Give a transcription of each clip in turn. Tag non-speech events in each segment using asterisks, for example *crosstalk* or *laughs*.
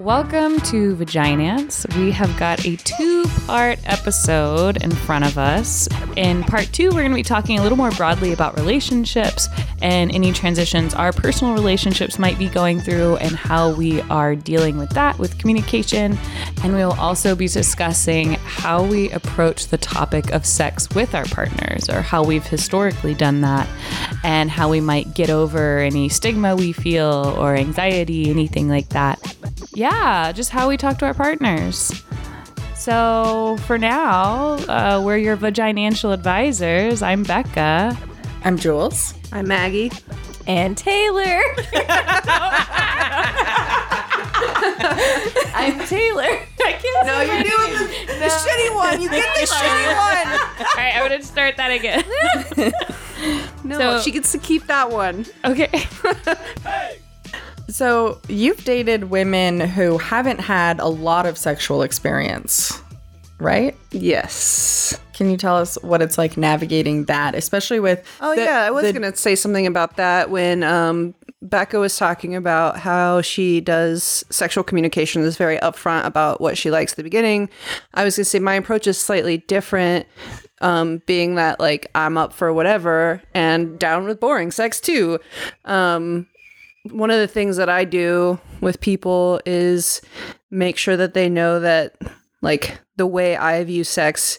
Welcome to Vaginance. We have got a two part episode in front of us. In part two, we're going to be talking a little more broadly about relationships and any transitions our personal relationships might be going through and how we are dealing with that with communication. And we will also be discussing how we approach the topic of sex with our partners or how we've historically done that and how we might get over any stigma we feel or anxiety, anything like that. Yeah, just how we talk to our partners. So for now, uh, we're your vaginancial advisors. I'm Becca. I'm Jules. I'm Maggie. And Taylor. *laughs* I'm Taylor. *laughs* I can't No, you're doing the, the shitty one. You get the shitty one. *laughs* All right, I'm going to start that again. No, So- she gets to keep that one. Okay. So, you've dated women who haven't had a lot of sexual experience, right? Yes. Can you tell us what it's like navigating that, especially with Oh the- yeah, I was the- gonna say something about that when um, Becca was talking about how she does sexual communication is very upfront about what she likes at the beginning. I was gonna say my approach is slightly different. Um, being that like I'm up for whatever and down with boring sex too. Um, one of the things that I do with people is make sure that they know that like the way I view sex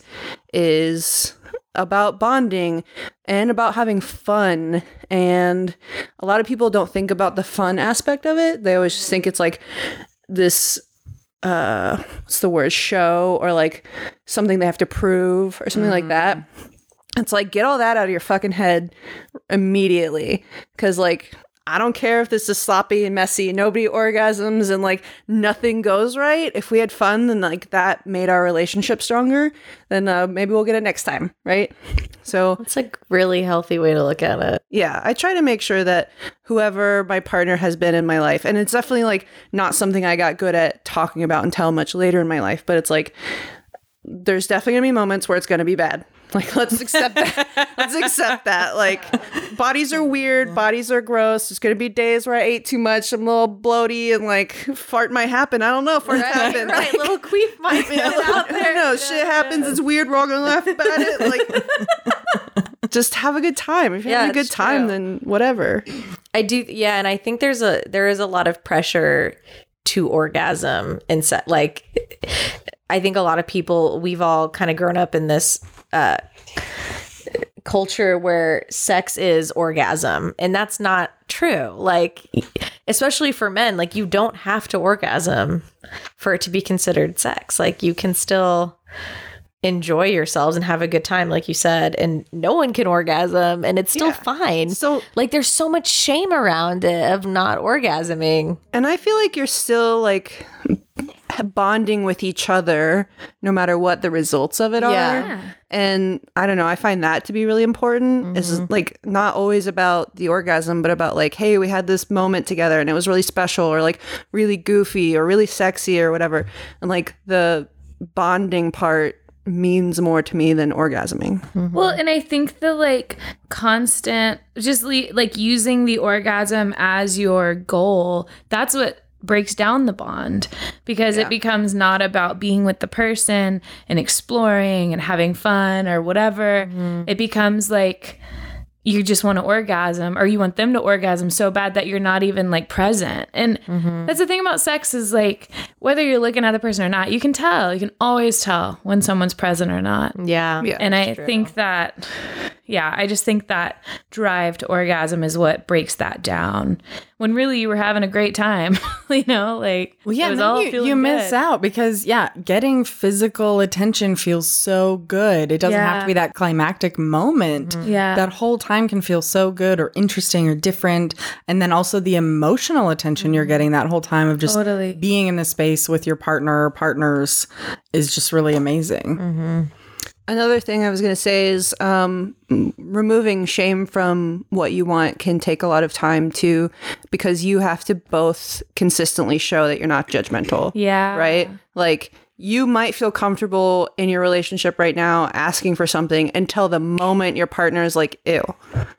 is about bonding and about having fun and a lot of people don't think about the fun aspect of it. They always just think it's like this uh what's the word show or like something they have to prove or something like that. It's like get all that out of your fucking head immediately cuz like I don't care if this is sloppy and messy, nobody orgasms and like nothing goes right. If we had fun and like that made our relationship stronger, then uh, maybe we'll get it next time, right? So It's a really healthy way to look at it. yeah, I try to make sure that whoever my partner has been in my life, and it's definitely like not something I got good at talking about until much later in my life, but it's like there's definitely gonna be moments where it's gonna be bad. *laughs* Like let's accept that. let's accept that. Like bodies are weird, bodies are gross. There's gonna be days where I ate too much, I'm a little bloaty, and like fart might happen. I don't know if farts happen. Right, Like, little queef might be out there. don't know. Shit happens. It's weird. We're all gonna laugh about it. Like, *laughs* just have a good time. If you're Yeah, having a good time, true. then whatever. I do, yeah, and I think there's a there is a lot of pressure to orgasm and set like I think a lot of people we've all kind of grown up in this uh culture where sex is orgasm and that's not true. Like especially for men like you don't have to orgasm for it to be considered sex. Like you can still enjoy yourselves and have a good time like you said and no one can orgasm and it's still Yeah. fine. So- like there's so much shame around it of not orgasming. And I feel like you're still like bonding with each other no matter what the results of it Yeah. are. And I don't know, I find that to be really important. Is mm-hmm. like not always about the orgasm, but about like, hey, we had this moment together and it was really special or like really goofy or really sexy or whatever. And like the bonding part means more to me than orgasming. Mm-hmm. Well, and I think the like constant, just le- like using the orgasm as your goal, that's what breaks down the bond because it becomes not about being with the person and exploring and having fun or whatever. Mm-hmm. It becomes like, you just want to orgasm or you want them to orgasm so bad that you're not even like present. And mm-hmm. that's the thing about sex is like whether you're looking at the person or not, you can tell. You can always tell when someone's present or not. yeah Yeah. And I think that yeah, I just think that drive to orgasm is what breaks that down. When really you were having a great time, *laughs* you know, like Well, yeah, it was then all you, feeling you miss good. out because yeah, getting physical attention feels so good. It doesn't have to be that climactic moment. Yeah. That whole time can feel so good or interesting or different. And then also the emotional attention you're getting that whole time of just Totally. being in the space with your partner or partners is just really amazing. Another thing I was going to say is um, removing shame from what you want can take a lot of time too, because you have to both consistently show that you're not judgmental. Yeah. Right? Like, you might feel comfortable in your relationship right now asking for something until the moment your partner is like, ew,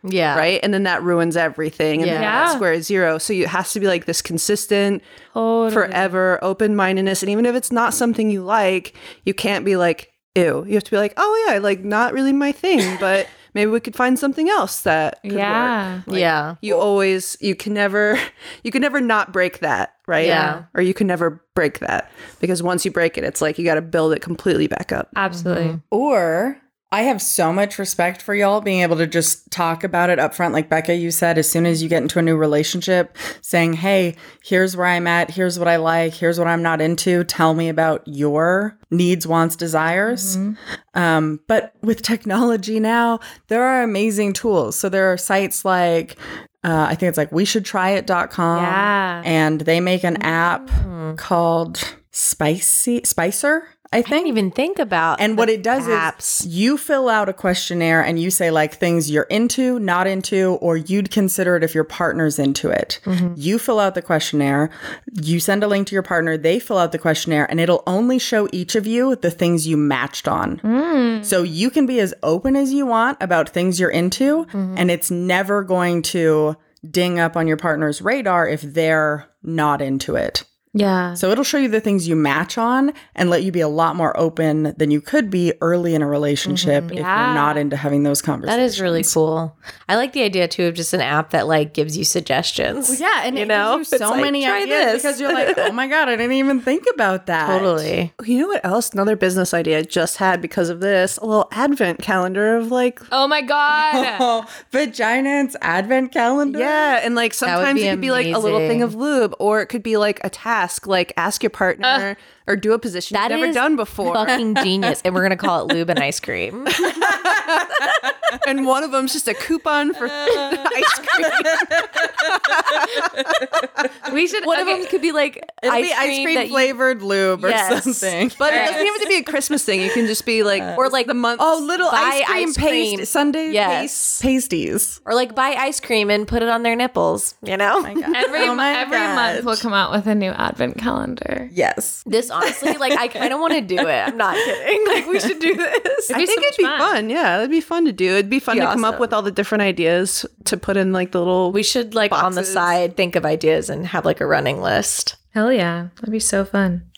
Yeah. right? And then that ruins everything. And then Yeah. that's square zero. So it has to be like this consistent, Totally. forever open mindedness. And even if it's not something you like, you can't be like, ew. You have to be like, oh, yeah, like not really my thing, but maybe we could find something else that could work. Yeah. yeah. You always, you can never, *laughs* you can never not break that, right? Yeah. Or you can never break that because once you break it, it's like you got to build it completely back up. Absolutely. Mm-hmm. Or I have so much respect for y'all being able to just talk about it up front. Like Becca, you said, as soon as you get into a new relationship, saying, Hey, here's where I'm at. Here's what I like. Here's what I'm not into. Tell me about your needs, wants, desires. Um, but with technology now, there are amazing tools. So there are sites like, uh, I think it's like we should try it.com. Yeah. And they make an app called Spicy Spicer, I I think. didn't even think about And what it does apps. is you fill out a questionnaire and you say like things you're into, not into, or you'd consider it if your partner's into it. Mm-hmm. You fill out the questionnaire, you send a link to your partner, they fill out the questionnaire, and it'll only show each of you the things you matched on. Mm. So you can be as open as you want about things you're into, mm-hmm. and it's never going to ding up on your partner's radar if they're not into it. Yeah. So it'll show you the things you match on and let you be a lot more open than you could be early in a relationship mm-hmm. if Yeah. you're not into having those conversations. That is really cool. I like the idea too of just an app that like gives you suggestions. Yeah, and You it know? gives you so like, many try ideas this. because you're like, oh my god, I didn't even think about that. Totally. Oh, you know what else? Another business idea I just had because of this a little advent calendar of like, Oh my God. *laughs* Oh, Vaginance advent calendar. yeah. And like sometimes it could be like a little thing of lube, or it could be like a task, like ask your uh, partner or do a position That you've never done before. Fucking *laughs* genius. And we're gonna call it lube and ice cream. *laughs* and one of them's just a coupon for *laughs* ice cream. we should. One okay. of them could be like It'll ice be ice cream that you- flavored lube or Yes. something. But it doesn't have to be a Christmas thing. It can just be like, uh, or like the month. Oh, little ice cream ice cream. paste sundae Yes. paste pasties. or like buy ice cream and put it on their nipples. You know. Oh every, Oh my every God. month we'll come out with a new advent calendar. Yes. This honestly, like, I kind of want to do it. I'm not *laughs* kidding. Like, we should do *laughs* this. I think so it'd be fun. fun. Yeah, it'd be fun to do. It'd be fun Be to come up with all the different ideas to put in like the little. We should like on the side think of ideas and have like a running list. Hell yeah. That'd be so fun.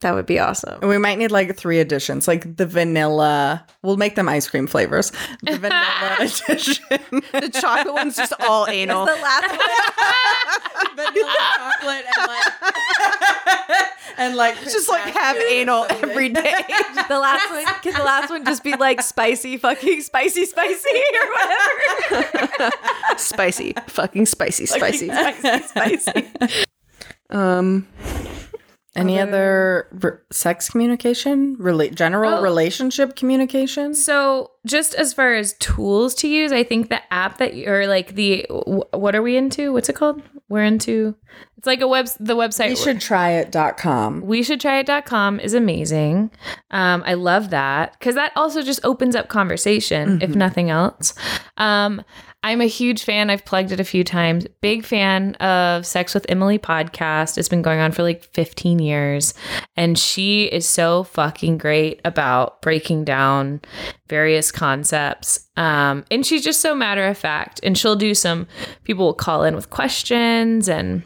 That would be awesome. And we might need like three additions, like the vanilla. We'll make them ice cream flavors. The *laughs* vanilla edition, the chocolate one's just all anal. The last one. vanilla chocolate, and like, and like *laughs* just like have anal every day. *laughs* The last one can the last one just be like spicy, fucking spicy, spicy, or whatever. spicy, fucking spicy, spicy. spicy, spicy. Um, Any other re- sex communication, Rela- general Oh. relationship communication? So, just as far as tools to use, I think the app that you're like the wh- what are we into? What's it called? We're into. It's like a web. The website. We should try it.com. we should try it.com is amazing. Um, I love that because that also just opens up conversation, if nothing else. Um, I'm a huge fan. I've plugged it a few times. Big fan of Sex with Emily podcast. It's been going on for like 15 years. And she is so fucking great about breaking down various concepts. Um, and she's just so matter of fact. And she'll do some, people will call in with questions and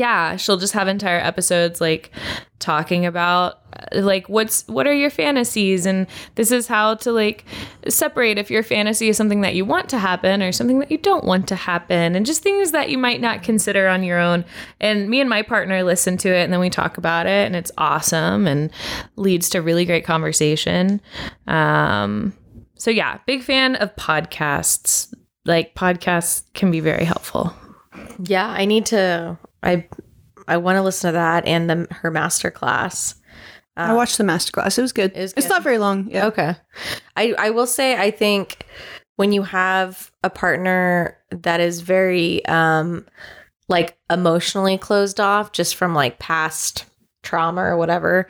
yeah she'll just have entire episodes like talking about like what's what are your fantasies? And this is how to like separate if your fantasy is something that you want to happen or something that you don't want to happen and just things that you might not consider on your own. And me and my partner listen to it and then we talk about it and it's awesome and leads to really great conversation. Um so yeah big fan of podcasts. Like podcasts can be very helpful. Yeah, I need to. I I want to listen to that and the her master class. I watched the masterclass. It was good. was It's not very long. Yeah. Okay. I, I will say, I think when you have a partner that is very, um, like emotionally closed off just from like past trauma or whatever,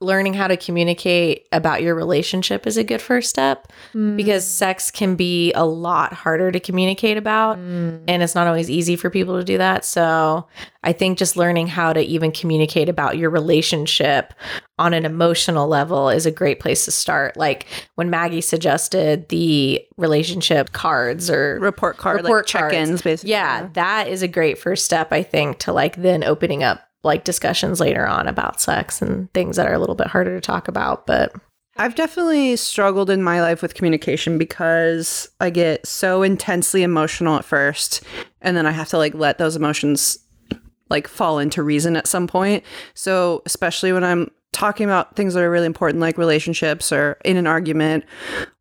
learning how to communicate about your relationship is a good first step mm. because sex can be a lot harder to communicate about mm. and it's not always easy for people to do that. So I think just learning how to even communicate about your relationship on an emotional level is a great place to start. Like when Maggie suggested the relationship cards or report card, Report like check-ins, basically. yeah, that is a great first step, I think, to like then opening up like discussions later on about sex and things that are a little bit harder to talk about. But I've definitely struggled in my life with communication because I get so intensely emotional at first and then I have to like let those emotions like fall into reason at some point. So, especially when I'm talking about things that are really important like relationships or in an argument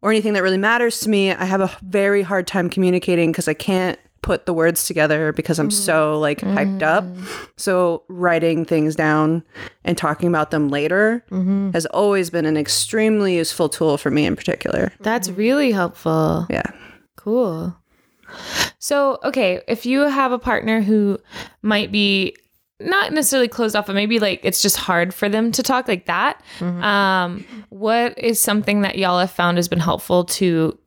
or anything that really matters to me, I have a very hard time communicating because I can't put the words together because I'm so mm-hmm. like hyped up. Mm-hmm. So writing things down and talking about them later mm-hmm. has always been an extremely useful tool for me in particular. That's really helpful. Yeah. Cool. So, okay, if you have a partner who might be not necessarily closed off, but maybe like it's just hard for them to talk like that, um, what is something that y'all have found has been helpful to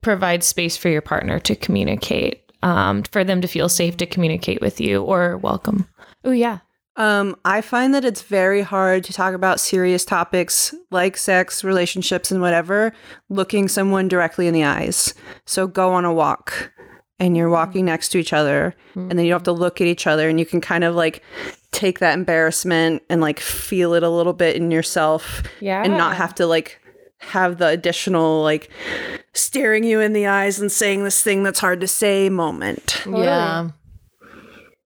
provide space for your partner to communicate, um, for them to feel safe to communicate with you or welcome? Oh, yeah. Um, I find that it's very hard to talk about serious topics like sex, relationships, and whatever, looking someone directly in the eyes. So go on a walk and you're walking next to each other, and then you don't have to look at each other, and you can kind of like take that embarrassment and like feel it a little bit in yourself Yeah. and not have to like have the additional like staring you in the eyes and saying this thing that's hard to say moment. yeah.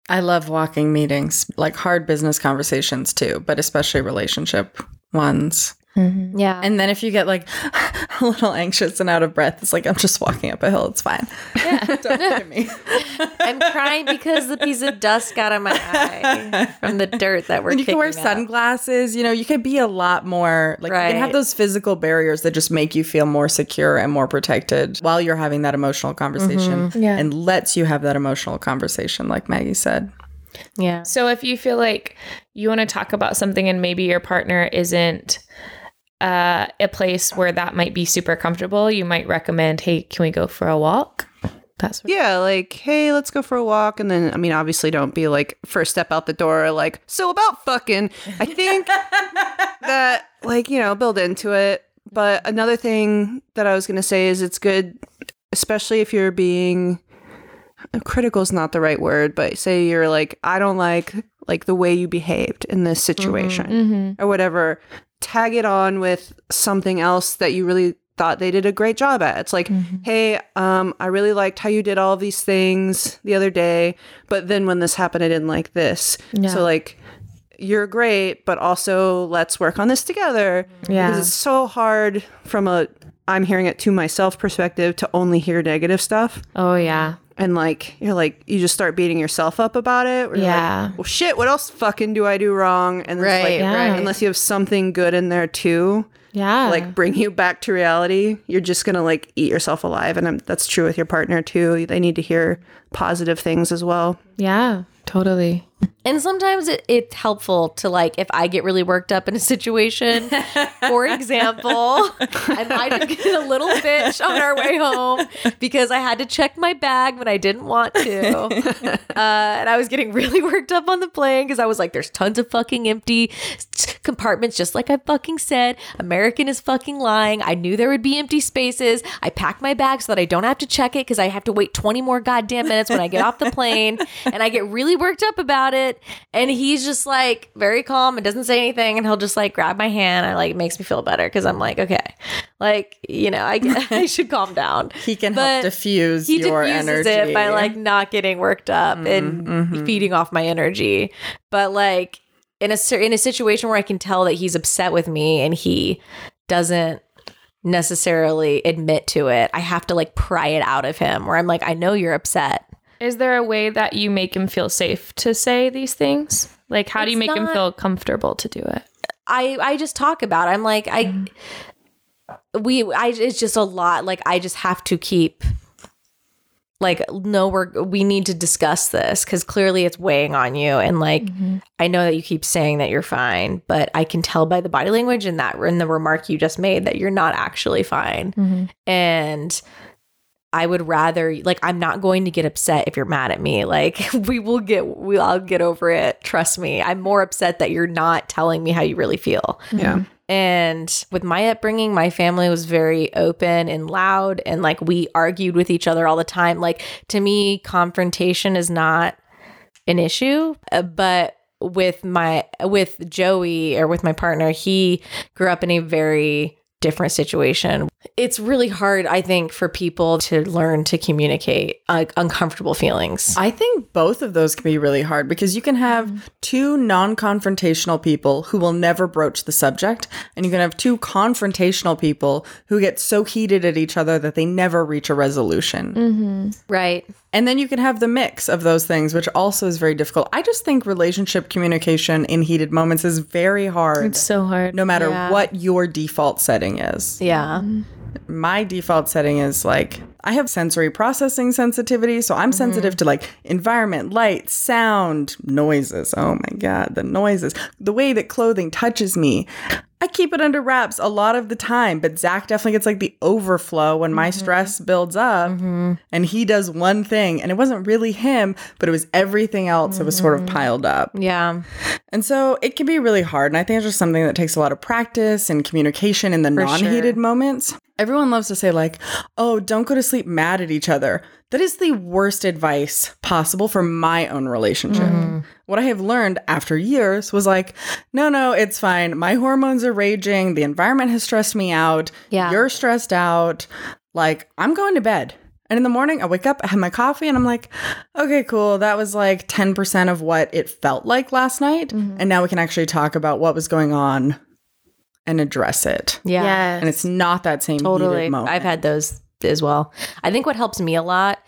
I love walking meetings, like hard business conversations too, but especially relationship ones. Mm-hmm. Yeah. And then if you get like *laughs* a little anxious and out of breath, it's like I'm just walking up a hill. It's fine. Yeah, *laughs* don't look at me. *laughs* I'm crying because the piece of dust got on my eye from the dirt that we're And you can wear kicking up. sunglasses. You know, you could be a lot more like you can have those physical barriers that just make you feel more secure and more protected while you're having that emotional conversation. Mm-hmm. Yeah. And lets you have that emotional conversation, like Maggie said. Yeah. So if you feel like you want to talk about something and maybe your partner isn't uh, a place where that might be super comfortable, you might recommend, hey, can we go for a walk? That's what Yeah, like, hey, let's go for a walk. And then, I mean, obviously, don't be like, first step out the door, like, so about fucking. I think *laughs* that, like, you know, build into it. But another thing that I was going to say is it's good, especially if you're being critical is not the right word, but say you're like, I don't like like the way you behaved in this situation or whatever. Tag it on with something else that you really thought they did a great job at. It's like, hey, um, I really liked how you did all these things the other day, but then when this happened, I didn't like this. So like you're great, but also let's work on this together. Yeah. Because it's so hard from a I'm hearing it to myself perspective to only hear negative stuff. Oh, yeah. And like you're like you just start beating yourself up about it. where you're like, Yeah. well shit, what else fucking do I do wrong? And Right, like right. unless you have something good in there too, Yeah. like bring you back to reality, you're just gonna like eat yourself alive. And um, that's true with your partner too. They need to hear positive things as well. yeah, totally. And sometimes it, it's helpful to like if I get really worked up in a situation. For *laughs* example, I might have been a little bitch on our way home because I had to check my bag when I didn't want to, *laughs* uh, and I was getting really worked up on the plane because I was like, "There's tons of fucking empty compartments, just like I fucking said. American is fucking lying. I knew there would be empty spaces. I packed my bag so that I don't have to check it because I have to wait 20 more goddamn minutes when I get off the plane, *laughs* and I get really worked up about it. And he's just like very calm and doesn't say anything. And he'll just like grab my hand. And like it makes me feel better because I'm like, okay, like, you know, I, *laughs* I should calm down. He can But help diffuse He your diffuses energy. it by like not getting worked up mm-hmm, and mm-hmm. feeding off my energy. But like in a in a situation where I can tell that he's upset with me and he doesn't necessarily admit to it, I have to like pry it out of him where I'm like, I know you're upset. Is there a way that you make him feel safe to say these things? Like, how do you It's make him feel comfortable to do it? I I just talk about. It. I'm like I we I it's just a lot. Like I just have to keep like no we're we need to discuss this because clearly it's weighing on you and like mm-hmm. i know that you keep saying that you're fine but i can tell by the body language and that in the remark you just made that you're not actually fine mm-hmm. and i would rather like i'm not going to get upset if you're mad at me like *laughs* we will get we'll I'll get over it trust me i'm more upset that you're not telling me how you really feel Yeah. and with my upbringing, my family was very open and loud, and like we argued with each other all the time. Like to me, confrontation is not an issue, uh, but with my with Joey or with my partner, he grew up in a very different situation. It's really hard, I think, for people to learn to communicate like uncomfortable feelings. I think both of those can be really hard because you can have two non confrontational people who will never broach the subject, and you can have two confrontational people who get so heated at each other that they never reach a resolution. Mm-hmm. right. And then you can have the mix of those things, which also is very difficult. I just think relationship communication in heated moments is very hard, It's so hard. no matter Yeah. what your default setting is. Yeah. My default setting is like I have sensory processing sensitivity, so I'm mm-hmm. sensitive to like environment, light, sound, noises. Oh my god, the noises. The way that clothing touches me. I keep it under wraps a lot of the time, but Zach definitely gets like the overflow when my mm-hmm. stress builds up mm-hmm. and he does one thing and it wasn't really him, but it was everything else that was sort of mm-hmm. piled up. Yeah. And so it can be really hard. And I think it's just something that takes a lot of practice and communication in the non heated moments. Everyone loves to say, like, oh, don't go to sleep mad at each other. That is the worst advice possible for my own relationship. Mm-hmm. What I have learned after years was like, no, no, it's fine. My hormones are raging. The environment has stressed me out. Yeah. You're stressed out. Like, I'm going to bed. And in the morning, I wake up, I have my coffee, and I'm like, okay, cool. That was like 10% of what it felt like last night. Mm-hmm. And now we can actually talk about what was going on and address it. Yeah. Yes. And it's not that same totally moment. i've had those as well i think what helps me a lot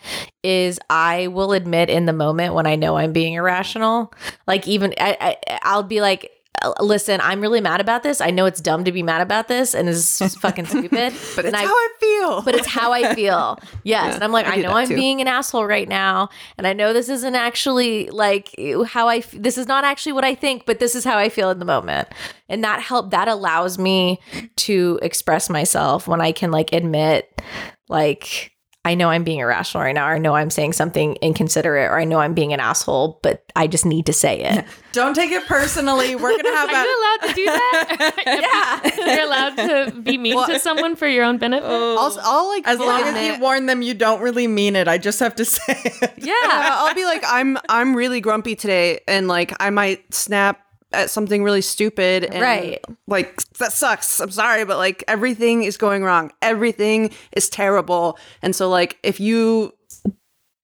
is i will admit in the moment when i know i'm being irrational like even I, I i'll be like "Uh, listen i'm really mad about this i know it's dumb to be mad about this and this is *laughs* fucking stupid *laughs* But it's I, how I feel. but it's how I feel. *laughs* Yes. and I'm like, I I, know I'm too. being an asshole right now. And I know this isn't actually like how I, f- this is not actually what I think, but this is how I feel in the moment. And that help, that allows me to express myself when I can like admit, like, I know I'm being irrational right now, or I know I'm saying something inconsiderate, or I know I'm being an asshole, but I just need to say it. *laughs* Don't take it personally. We're going to have *laughs* Are a. you allowed to do *laughs* that? yeah. You're allowed to be mean to someone for your own benefit. Oh. I'll, I'll like As long as admit- you warn them you don't really mean it, I just have to say it. Yeah. Yeah, I'll be like, I'm I'm really grumpy today, and like I might snap at something really stupid, and, Right. Like that sucks. I'm sorry, but like everything is going wrong. Everything is terrible, and so like if you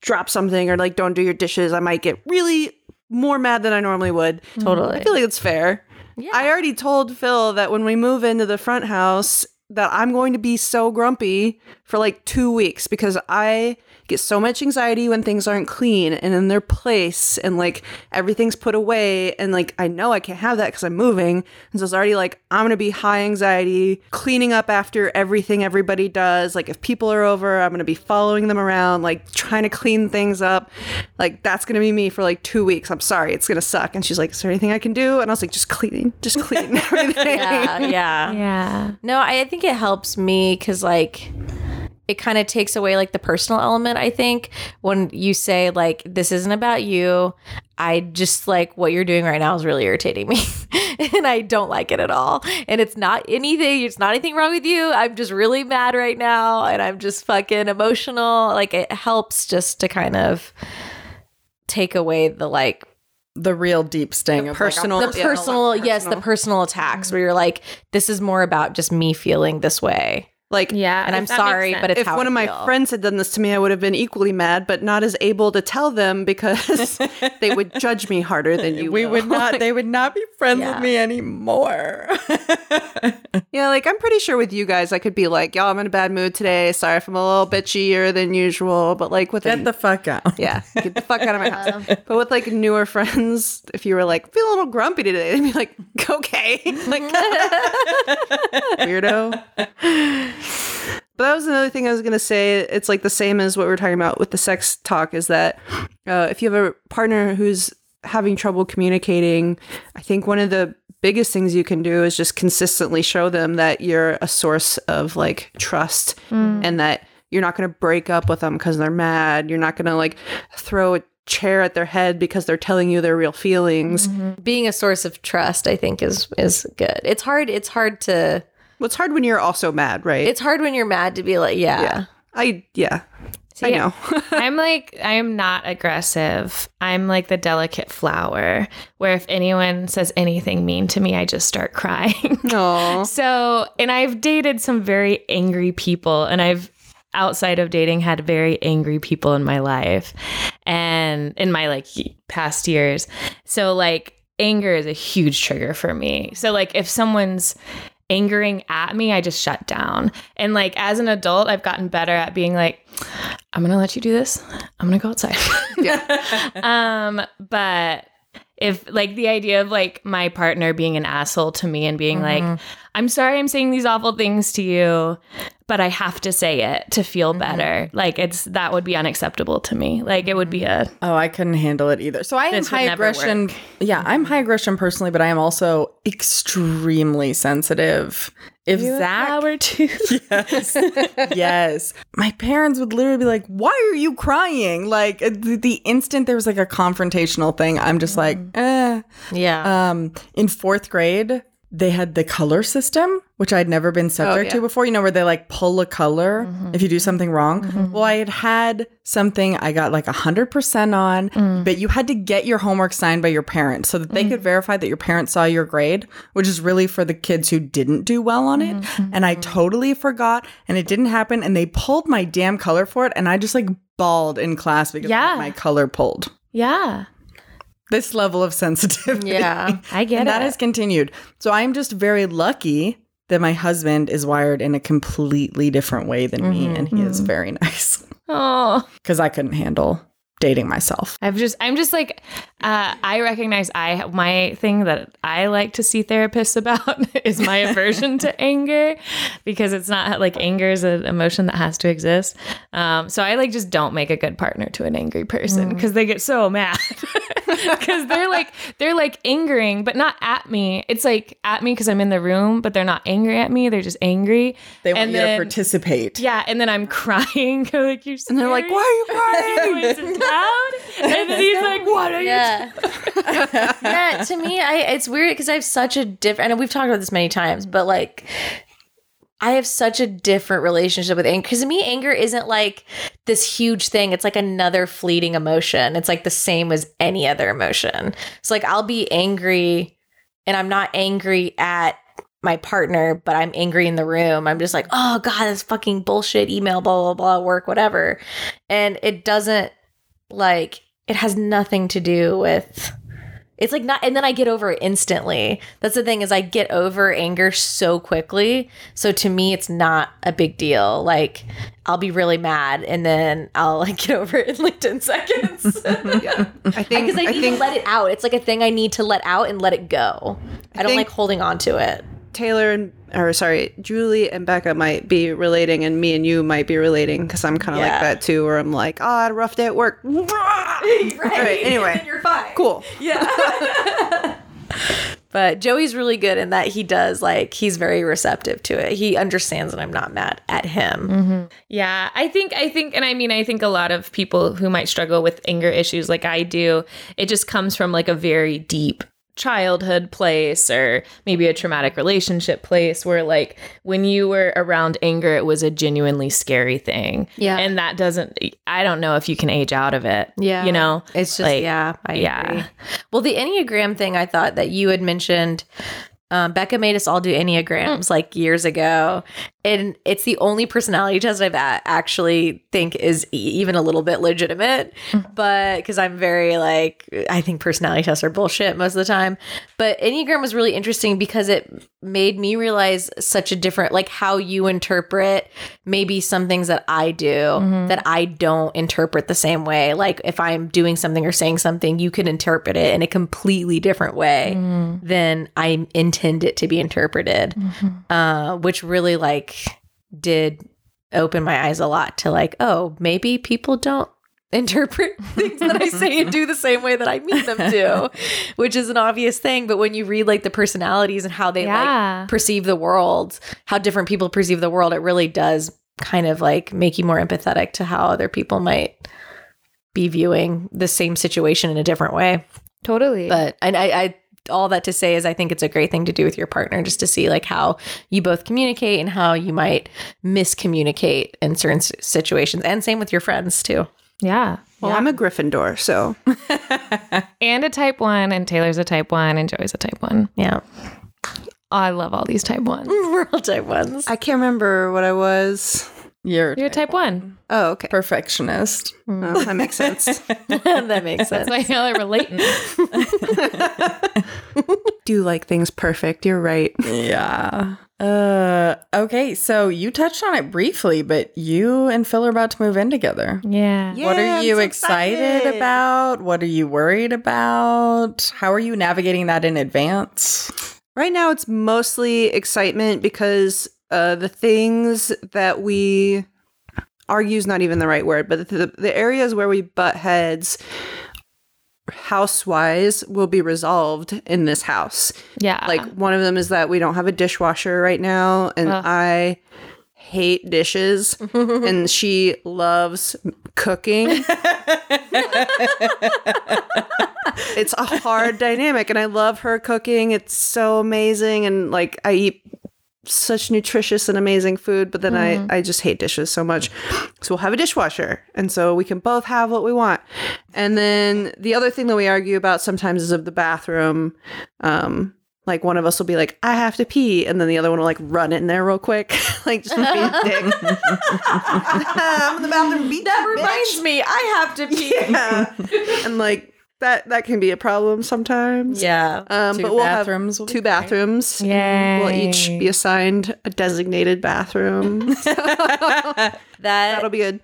drop something or like don't do your dishes, I might get really more mad than I normally would. Totally. I feel like it's fair. Yeah. I already told Phil that when we move into the front house that I'm going to be so grumpy for like 2 weeks because I get so much anxiety when things aren't clean and in their place and like everything's put away and like I know I can't have that cuz I'm moving and so it's already like I'm going to be high anxiety cleaning up after everything everybody does like if people are over I'm going to be following them around like trying to clean things up like that's going to be me for like 2 weeks I'm sorry it's going to suck and she's like is there anything I can do and I was like just cleaning just clean *laughs* everything yeah. Yeah. Yeah. No, I I think it helps me because like it kind of takes away like the personal element. I think when you say like this isn't about you, I just like what you're doing right now is really irritating me, *laughs* and I don't like it at all. And it's not anything. It's not anything wrong with you. I'm just really mad right now, and I'm just fucking emotional. Like it helps just to kind of take away the like The real deep sting of personal- Like, the Yeah, personal, yes, the personal. personal attacks where you're like, this is more about just me feeling this way. Like Yeah. And I'm if that makes sorry, but it's if how one I of my feel. friends had done this to me, I would have been equally mad, but not as able to tell them because *laughs* they would judge me harder than you. we will. would not. They would not be friends Yeah. with me anymore. *laughs* Yeah, like I'm pretty sure with you guys, I could be like, "Y'all, I'm in a bad mood today. Sorry if I'm a little bitchier than usual." But like with Get a- the fuck out. yeah, get the fuck out of my house. Um, but with like newer friends, if you were like feel a little grumpy today, they'd be like, "Okay, *laughs* like weirdo." But that was another thing I was going to say. It's like the same as what we are talking about with the sex talk is that uh, if you have a partner who's having trouble communicating, I think one of the biggest things you can do is just consistently show them that you're a source of like trust and that you're not going to break up with them because they're mad. You're not going to like throw a chair at their head because they're telling you their real feelings. Being a source of trust, I think, is is good. It's hard. It's hard to. Well, it's hard when you're also mad, right? It's hard when you're mad to be like, yeah, yeah. I yeah. I know. *laughs* I'm like, I am not aggressive. I'm like the delicate flower where if anyone says anything mean to me, I just start crying. *laughs* No. so, and I've dated some very angry people, and I've outside of dating had very angry people in my life and in my like past years. So, like, anger is a huge trigger for me. So, like, if someone's angering at me, I just shut down. And like as an adult, I've gotten better at being like, I'm gonna let you do this. I'm gonna go outside. *laughs* Yeah. um, but if like the idea of like my partner being an asshole to me and being like, I'm sorry I'm saying these awful things to you, but I have to say it to feel better. Like it's that would be unacceptable to me. Like it would be a Oh, I couldn't handle it either. So I am high aggression. Yeah, I'm high aggression personally, but I am also extremely sensitive. If Zach, flower too. *laughs* yes, yes, my parents would literally be like, "Why are you crying?" Like uh, the, instant there was like a confrontational thing, I'm just like, eh. yeah. Um, in fourth grade, they had the color system, which I'd never been oh, subject to yeah. before. You know, where they like pull a color mm-hmm. if you do something wrong. Mm-hmm. Well, I had had something I got like 100% on, mm. but you had to get your homework signed by your parents so that they could mm. verify that your parents saw your grade, which is really for the kids who didn't do well on it. Mm-hmm. And I totally forgot and it didn't happen. And they pulled my damn color for it. And I just like bawled in class because Yeah. my color pulled. yeah. This level of sensitivity. yeah. I get and it. that has continued. So I am just very lucky that my husband is wired in a completely different way than me, and he is mm-hmm. very *laughs* nice oh. because I couldn't handle dating myself. I've just I'm just like uh, I recognize I my thing that I like to see therapists *laughs* about is my aversion to *laughs* anger because it's not like anger is an emotion that has to exist. Um, so I like just don't make a good partner to an angry person because they get so mad *laughs* because they're like they're like angering but not at me. It's like at me because I'm in the room, but they're not angry at me. They're just angry. They want And you then- to participate. Yeah, and then I'm crying. like you're And they're like, "Why are you crying?" Loud? And then he's like, "What are you?" Yeah. *laughs* yeah, to me, I it's weird because I have such a different and we've talked about this many times, but like I have such a different relationship with anger because to me, anger isn't like this huge thing. It's like another fleeting emotion. It's like the same as any other emotion. It's like I'll be angry and I'm not angry at my partner, but I'm angry in the room. I'm just like, oh God, this fucking bullshit email, blah, blah, blah, work, whatever. And it doesn't like, it has nothing to do with it's like not and then I get over it instantly. That's the thing is I get over anger so quickly. So to me it's not a big deal. Like I'll be really mad and then I'll like *laughs* get over it in like 10 seconds. yeah. *laughs* I think Because I I, need think to let it out. It's like a thing I need to let out and let it go. I, don't like holding on to it. Taylor and or sorry, Julie and Becca might be relating, and me and you might be relating because I'm kind of Yeah. like that too, where I'm like, oh, I had a rough day at work. *laughs* right. anyway, you're fine. cool. Yeah. *laughs* but Joey's really good in that he does like he's very receptive to it. He understands that I'm not mad at him. Mm-hmm. Yeah, I think I think and I mean I think a lot of people who might struggle with anger issues like I do, it just comes from like a very deep childhood place or maybe a traumatic relationship place where like when you were around anger it was a genuinely scary thing. Yeah. And that doesn't I don't know if you can age out of it. Yeah you know? It's just Like, yeah, I yeah. agree. Well, the Enneagram thing I thought that you had mentioned um, Becca made us all do Enneagrams like years ago. And it's the only personality test I've a- actually think is e- even a little bit legitimate. Hmm. But because I'm very like, I think personality tests are bullshit most of the time. But Enneagram was really interesting because it made me realize such a different, like how you interpret maybe some things that I do mm-hmm. that I don't interpret the same way. Like if I'm doing something or saying something, you can interpret it in a completely different way mm. than I intend it to be interpreted, mm-hmm. uh, which really like did open my eyes a lot to like, oh, maybe people don't *laughs* interpret things that I say and do the same way that I mean them to, *laughs* which is an obvious thing. But when you read like the personalities and how they Yeah. like perceive the world, how different people perceive the world, it really does kind of like make you more empathetic to how other people might be viewing the same situation in a different way. Totally. But and I, I all that to say is I think it's a great thing to do with your partner just to see like how you both communicate and how you might miscommunicate in certain situations and same with your friends too. yeah. Well, I'm a Gryffindor, so *laughs* And a type one, and Taylor's a type one, and Joey's a type one. Yeah. I love all these type ones. *laughs* We're all type ones. I can't remember what I was. You're, You're a type one. Oh, okay. perfectionist. Oh, that makes sense. *laughs* that makes sense. That's why y'all are relating. *laughs* Do like things perfect. You're right. Yeah. Uh okay, so you touched on it briefly, but you and Phil are about to move in together. Yeah. what are you excited, about? What are you worried about? How are you navigating that in advance? Right now, it's mostly excitement because uh, the things that we argue is not even the right word, but the, the areas where we butt heads house wise will be resolved in this house. Yeah. Like one of them is that we don't have a dishwasher right now, and Ugh. I hate dishes, *laughs* and she loves cooking. *laughs* it's a hard dynamic, and I love her cooking. It's so amazing, and like I eat such nutritious and amazing food, but then I I just hate dishes so much. So we'll have a dishwasher, and so we can both have what we want. And then the other thing that we argue about sometimes is of the bathroom. Um, like one of us will be like, "I have to pee," and then the other one will like run in there real quick, *laughs* like just be a dick. *laughs* *laughs* I'm in the bathroom. Beat that you, bitch. reminds me, I have to pee. Yeah. and like that that can be a problem sometimes. Yeah. Um, Two but we'll bathrooms have be two bathrooms. Yay. We'll each be assigned a designated bathroom. *laughs* *laughs* That That'll be good.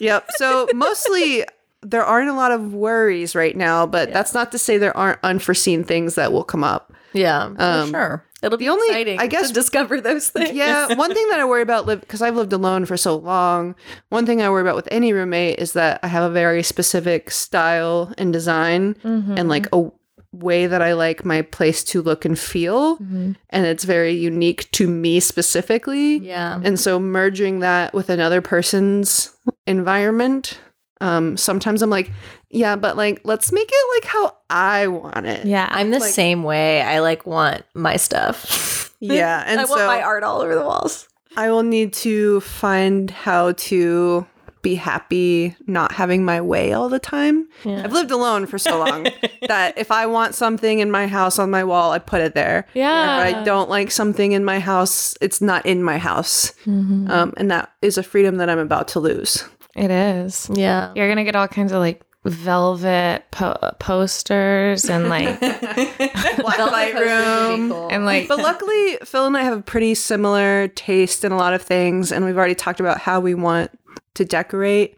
Yep. So *laughs* mostly there aren't a lot of worries right now, but that's not to say there aren't unforeseen things that will come up. yeah. Um, sure. It'll be only- exciting I guess- to discover those *laughs* things. Yeah, one thing that I worry about live because I've lived alone for so long. One thing I worry about with any roommate is that I have a very specific style and design and like mm-hmm. a way that I like my place to look and feel mm-hmm. and it's very unique to me specifically. Yeah. And so merging that with another person's environment um sometimes I'm like, yeah, but like let's make it like how I want it. Yeah. I'm the Like- same way. I like want my stuff. *laughs* Yeah, *laughs* and I want my art all over the walls. I will need to find how to be happy not having my way all the time. I've lived alone for so long *laughs* that if I want something in my house on my wall, I put it there. Yeah. If I don't like something in my house, it's not in my house. Um, and that is a freedom that I'm about to lose. It is. Yeah. You're gonna get all kinds of like velvet po- posters and like Black light room. and like But luckily, Phil and I have a pretty similar taste in a lot of things, and we've already talked about how we want to decorate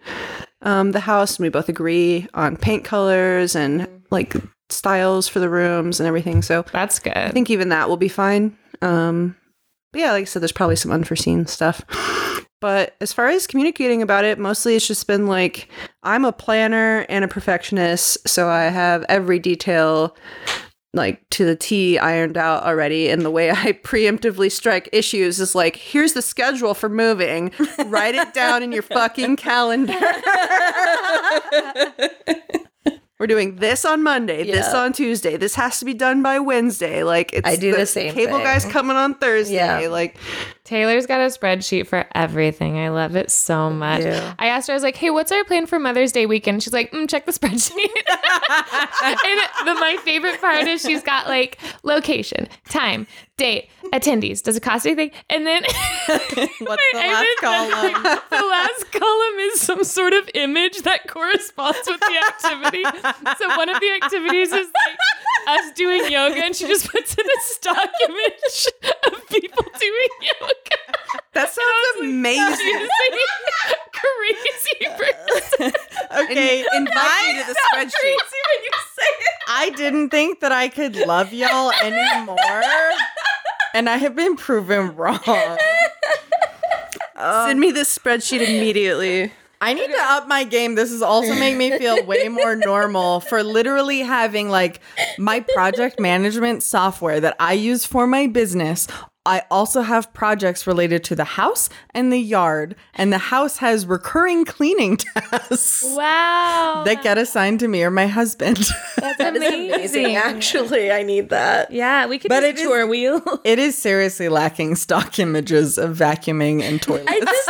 um, the house, and we both agree on paint colors and like styles for the rooms and everything. So that's good. I think even that will be fine. Um, but yeah, like I said, there's probably some unforeseen stuff. But as far as communicating about it, mostly it's just been like I'm a planner and a perfectionist, so I have every detail like to the T ironed out already. And the way *laughs* I preemptively strike issues is like, here's the schedule for moving. Write it down in your fucking calendar. *laughs* We're doing this on Monday, this on Tuesday. This has to be done by Wednesday. Like it's I do the same Cable thing. guy's coming on Thursday. Yeah. Like Taylor's got a spreadsheet for everything. I love it so much. Yeah. I asked her, I was like, hey, what's our plan for Mother's Day weekend? She's like, mm, check the spreadsheet. *laughs* and the, my favorite part is she's got like location, time, date, attendees. Does it cost anything? And then *laughs* What's *laughs* the last column? like, the last column is some sort of image that corresponds with the activity. So one of the activities is like us doing yoga, and she just puts in a stock image of people doing yoga. *laughs* that sounds amazing. *laughs* *laughs* Crazy person. Okay, Invite me to the spreadsheet. Crazy when you say it. I didn't think that I could love y'all anymore. And I have been proven wrong. Send me this spreadsheet immediately. I need to up my game. This is also make me feel way more normal for literally having like my project management software that I use for my business. I also have projects related to the house and the yard, and the house has recurring cleaning *laughs* tasks Wow. that get assigned to me or my husband. *laughs* That's amazing. Amazing. Actually, I need that. Yeah, we could But it a is- tour wheel. *laughs* it is seriously lacking stock images of vacuuming and toilets. I just,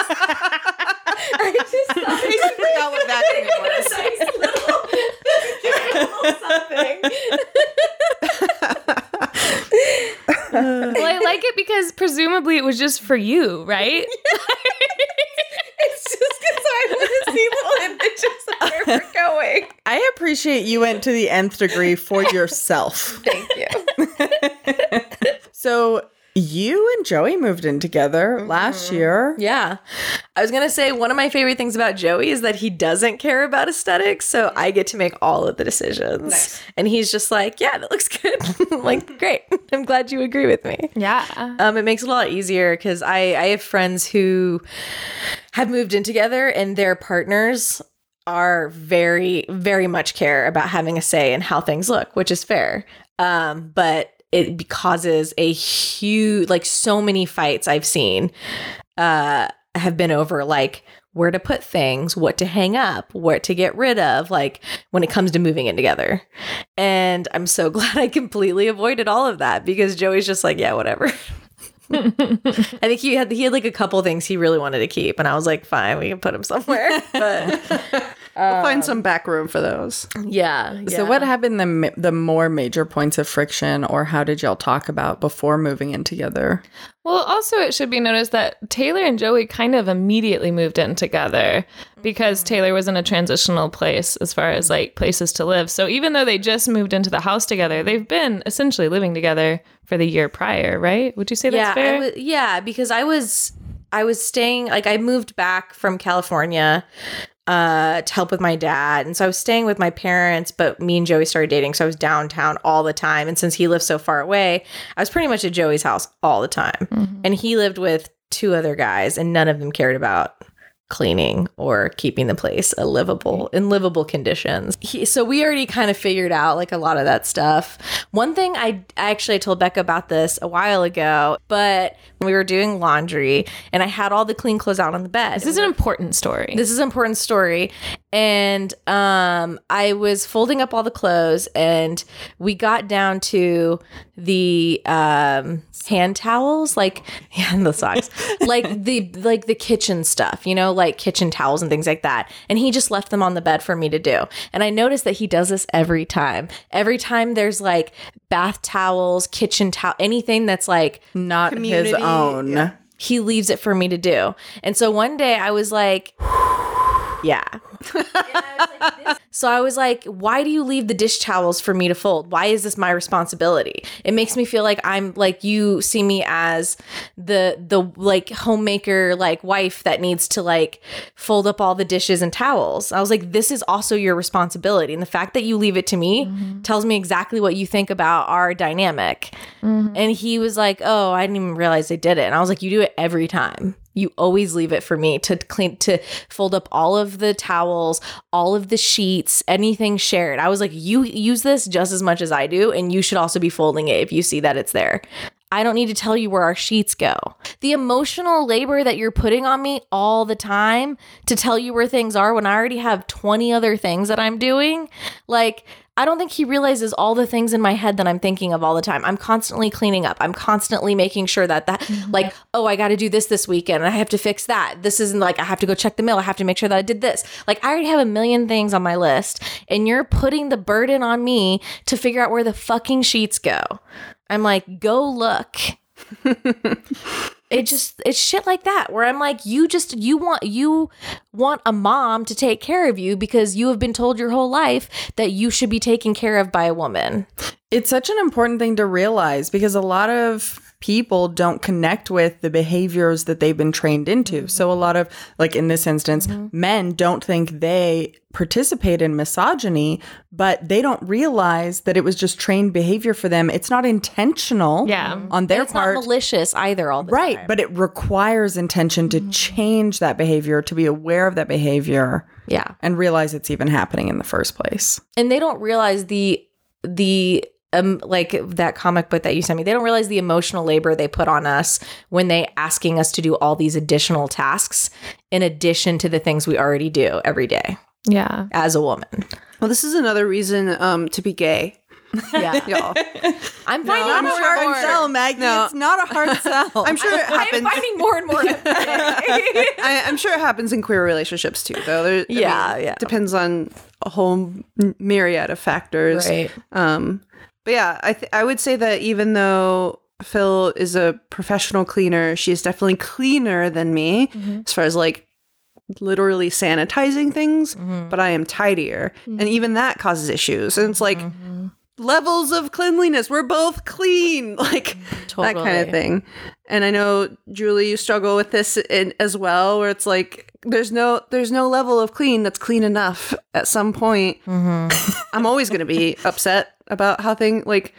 I just thought I forgot what vacuuming was. something. Well, I like it because presumably it was just for you, right? *laughs* It's just because I want to see little images of where we're going. I appreciate you went to the nth degree for *laughs* yourself. Thank you. *laughs* So you and Joey moved in together last year. Yeah. I was going to say one of my favorite things about Joey is that he doesn't care about aesthetics. So I get to make all of the decisions. And he's just like, yeah, that looks good. *laughs* Like, *laughs* great. *laughs* I'm glad you agree with me. Yeah. Um, it makes it a lot easier because I, I have friends who have moved in together and their partners are very, very much care about having a say in how things look, which is fair. Um, but it causes a huge, like so many fights I've seen uh, have been over like where to put things, what to hang up, what to get rid of, like when it comes to moving in together. And I'm so *laughs* glad I completely avoided all of that because Joey's just like, yeah, whatever. *laughs* *laughs* I think he had he had like a couple things he really wanted to keep, and I was like, fine, we can put him somewhere. But We'll find um, some back room for those. yeah, So what happened the ma- the more major points of friction or how did y'all talk about before moving in together? Well, also, it should be noticed that Taylor and Joey kind of immediately moved in together because mm-hmm. Taylor was in a transitional place as far as like places to live. So even though they just moved into the house together, they've been essentially living together for the year prior, right? Would you say that's yeah, fair? I yeah, because I was I was staying like I moved back from California uh to help with my dad. And so I was staying with my parents but me and Joey started dating. So I was downtown all the time. And since he lived so far away I was pretty much at Joey's house all the time. And he lived with two other guys and none of them cared about cleaning or keeping the place a livable in livable conditions. He, so we already kind of figured out like a lot of that stuff. One thing I, I actually told Becca about this a while ago, but we were doing laundry and I had all the clean clothes out on the bed. this is an important story. This is an important story. And um, I was folding up all the clothes, and we got down to the um, hand towels, like yeah, *laughs* and the socks, like the like the kitchen stuff, you know, like kitchen towels and things like that. And he just left them on the bed for me to do. And I noticed that he does this every time. Every time there's like bath towels, kitchen towel, anything that's like Not his own. yeah. he leaves it for me to do. And so one day I was like, *sighs* yeah. *laughs* so I was like, why do you leave the dish towels for me to fold? Why is this my responsibility? It makes me feel like I'm like you see me as the the like homemaker like wife that needs to like fold up all the dishes and towels. I was like, this is also your responsibility. And the fact that you leave it to me mm-hmm. tells me exactly what you think about our dynamic. Mm-hmm. And he was like, "Oh, I didn't even realize they did it." And I was like, "You do it every time. You always leave it for me to clean to fold up all of the towels, all of the sheets, anything shared." I was like, "You use this just as much as I do, and you should also be folding it if you see that it's there." I don't need to tell you where our sheets go. The emotional labor that you're putting on me all the time to tell you where things are when I already have 20 other things that I'm doing, like I don't think he realizes all the things in my head that I'm thinking of all the time. I'm constantly cleaning up. I'm constantly making sure that that mm-hmm. like, oh, I got to do this this weekend. I have to fix that. This isn't like I have to go check the mail. I have to make sure that I did this. Like I already have a million things on my list and you're putting the burden on me to figure out where the fucking sheets go. I'm like, go look. it just it's shit like that where I'm like, you just you want you want a mom to take care of you because you have been told your whole life that you should be taken care of by a woman. it's such an important thing to realize because a lot of people don't connect with the behaviors that they've been trained into. Mm-hmm. So a lot of like in this instance, mm-hmm. men don't think they participate in misogyny, but they don't realize that it was just trained behavior for them. It's not intentional Yeah. on their It's part. not malicious either. All the Right, time. but it requires intention to mm-hmm. change that behavior, to be aware of that behavior yeah. and realize it's even happening in the first place. and they don't realize the the um like that comic book that you sent me they don't realize the emotional labor they put on us when they asking us to do all these additional tasks in addition to the things we already do every day Yeah. as a woman Well, this is another reason um, to be gay, yeah *laughs* y'all. i'm finding Not a more hard and more sell, Maggie. No. It's not a hard *laughs* sell. I'm sure it happens. i'm happens. finding more and more *laughs* I, I'm sure it happens in queer relationships too, though. There, I Yeah, mean, yeah. Depends on a whole myriad of factors. right Um, but yeah, I th- I would say that even though Phil is a professional cleaner, she is definitely cleaner than me mm-hmm. as far as like literally sanitizing things. Mm-hmm. But I am tidier, and even that causes issues. And it's like mm-hmm. levels of cleanliness. We're both clean, *laughs* like that kind of thing. And I know Julie, you struggle with this in, as well, where it's like there's no there's no level of clean that's clean enough. At some point, mm-hmm. I'm always going to be upset about how thing like.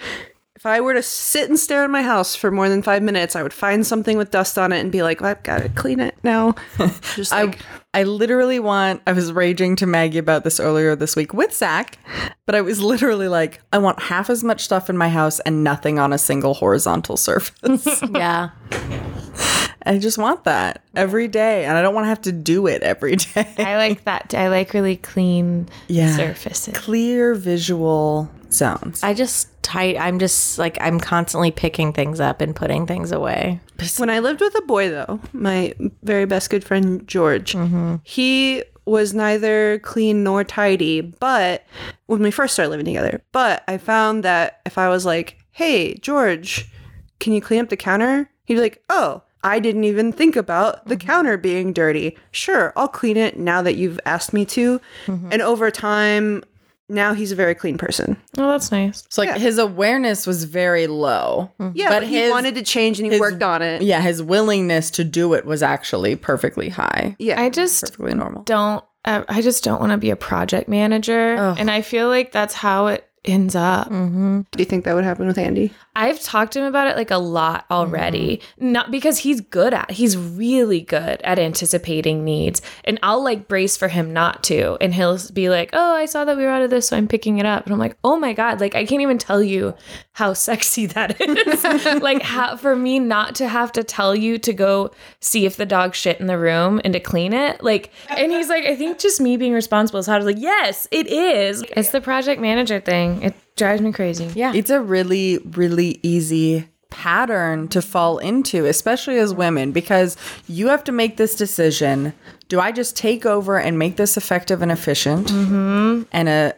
If I were to sit and stare at my house for more than five minutes, I would find something with dust on it and be like, "I've got to clean it now." *laughs* Just like, I literally want, I was raging to Maggie about this earlier this week with Zach, but I was literally like, I want half as much stuff in my house and nothing on a single horizontal *laughs* surface. yeah *laughs* I just want that every day. And I don't want to have to do it every *laughs* day. I like that. I like really clean Yeah. surfaces. Clear visual zones. i just tight i'm just like i'm constantly picking things up and putting things away When I lived with a boy, though, my very best good friend George, mm-hmm. he was neither clean nor tidy. But when we first started living together, but I found that if I was like, "Hey, George, can you clean up the counter?" He'd be like, "Oh." I didn't even think about the mm-hmm. counter being dirty. Sure, I'll clean it now that you've asked me to. Mm-hmm. And over time, now he's a very clean person. Oh, that's nice. So like his awareness was very low. Mm-hmm. Yeah, But but, he wanted to change and he his- worked on it. Yeah, his willingness to do it was actually perfectly high. Yeah. I just Perfectly normal. don't. I just don't want to be a project manager, and I feel like that's how it ends up. Mm-hmm. Do you think that would happen with Andy? I've talked to him about it like a lot already. Mm-hmm. Not because he's good at he's really good at anticipating needs. And I'll like brace for him not to. And he'll be like, Oh, I saw that we were out of this, so I'm picking it up. And I'm like, Oh my God, like I can't even tell you how sexy *laughs* that is. *laughs* like how for me not to have to tell you to go see if the dog shit in the room and to clean it. Like and he's like, I think just me being responsible is how to like, yes, it is. It's the project manager thing. It drives me crazy. yeah It's a really, really easy pattern to fall into, especially as women, because you have to make this decision. Do I just take over and make this effective and efficient mm-hmm. and a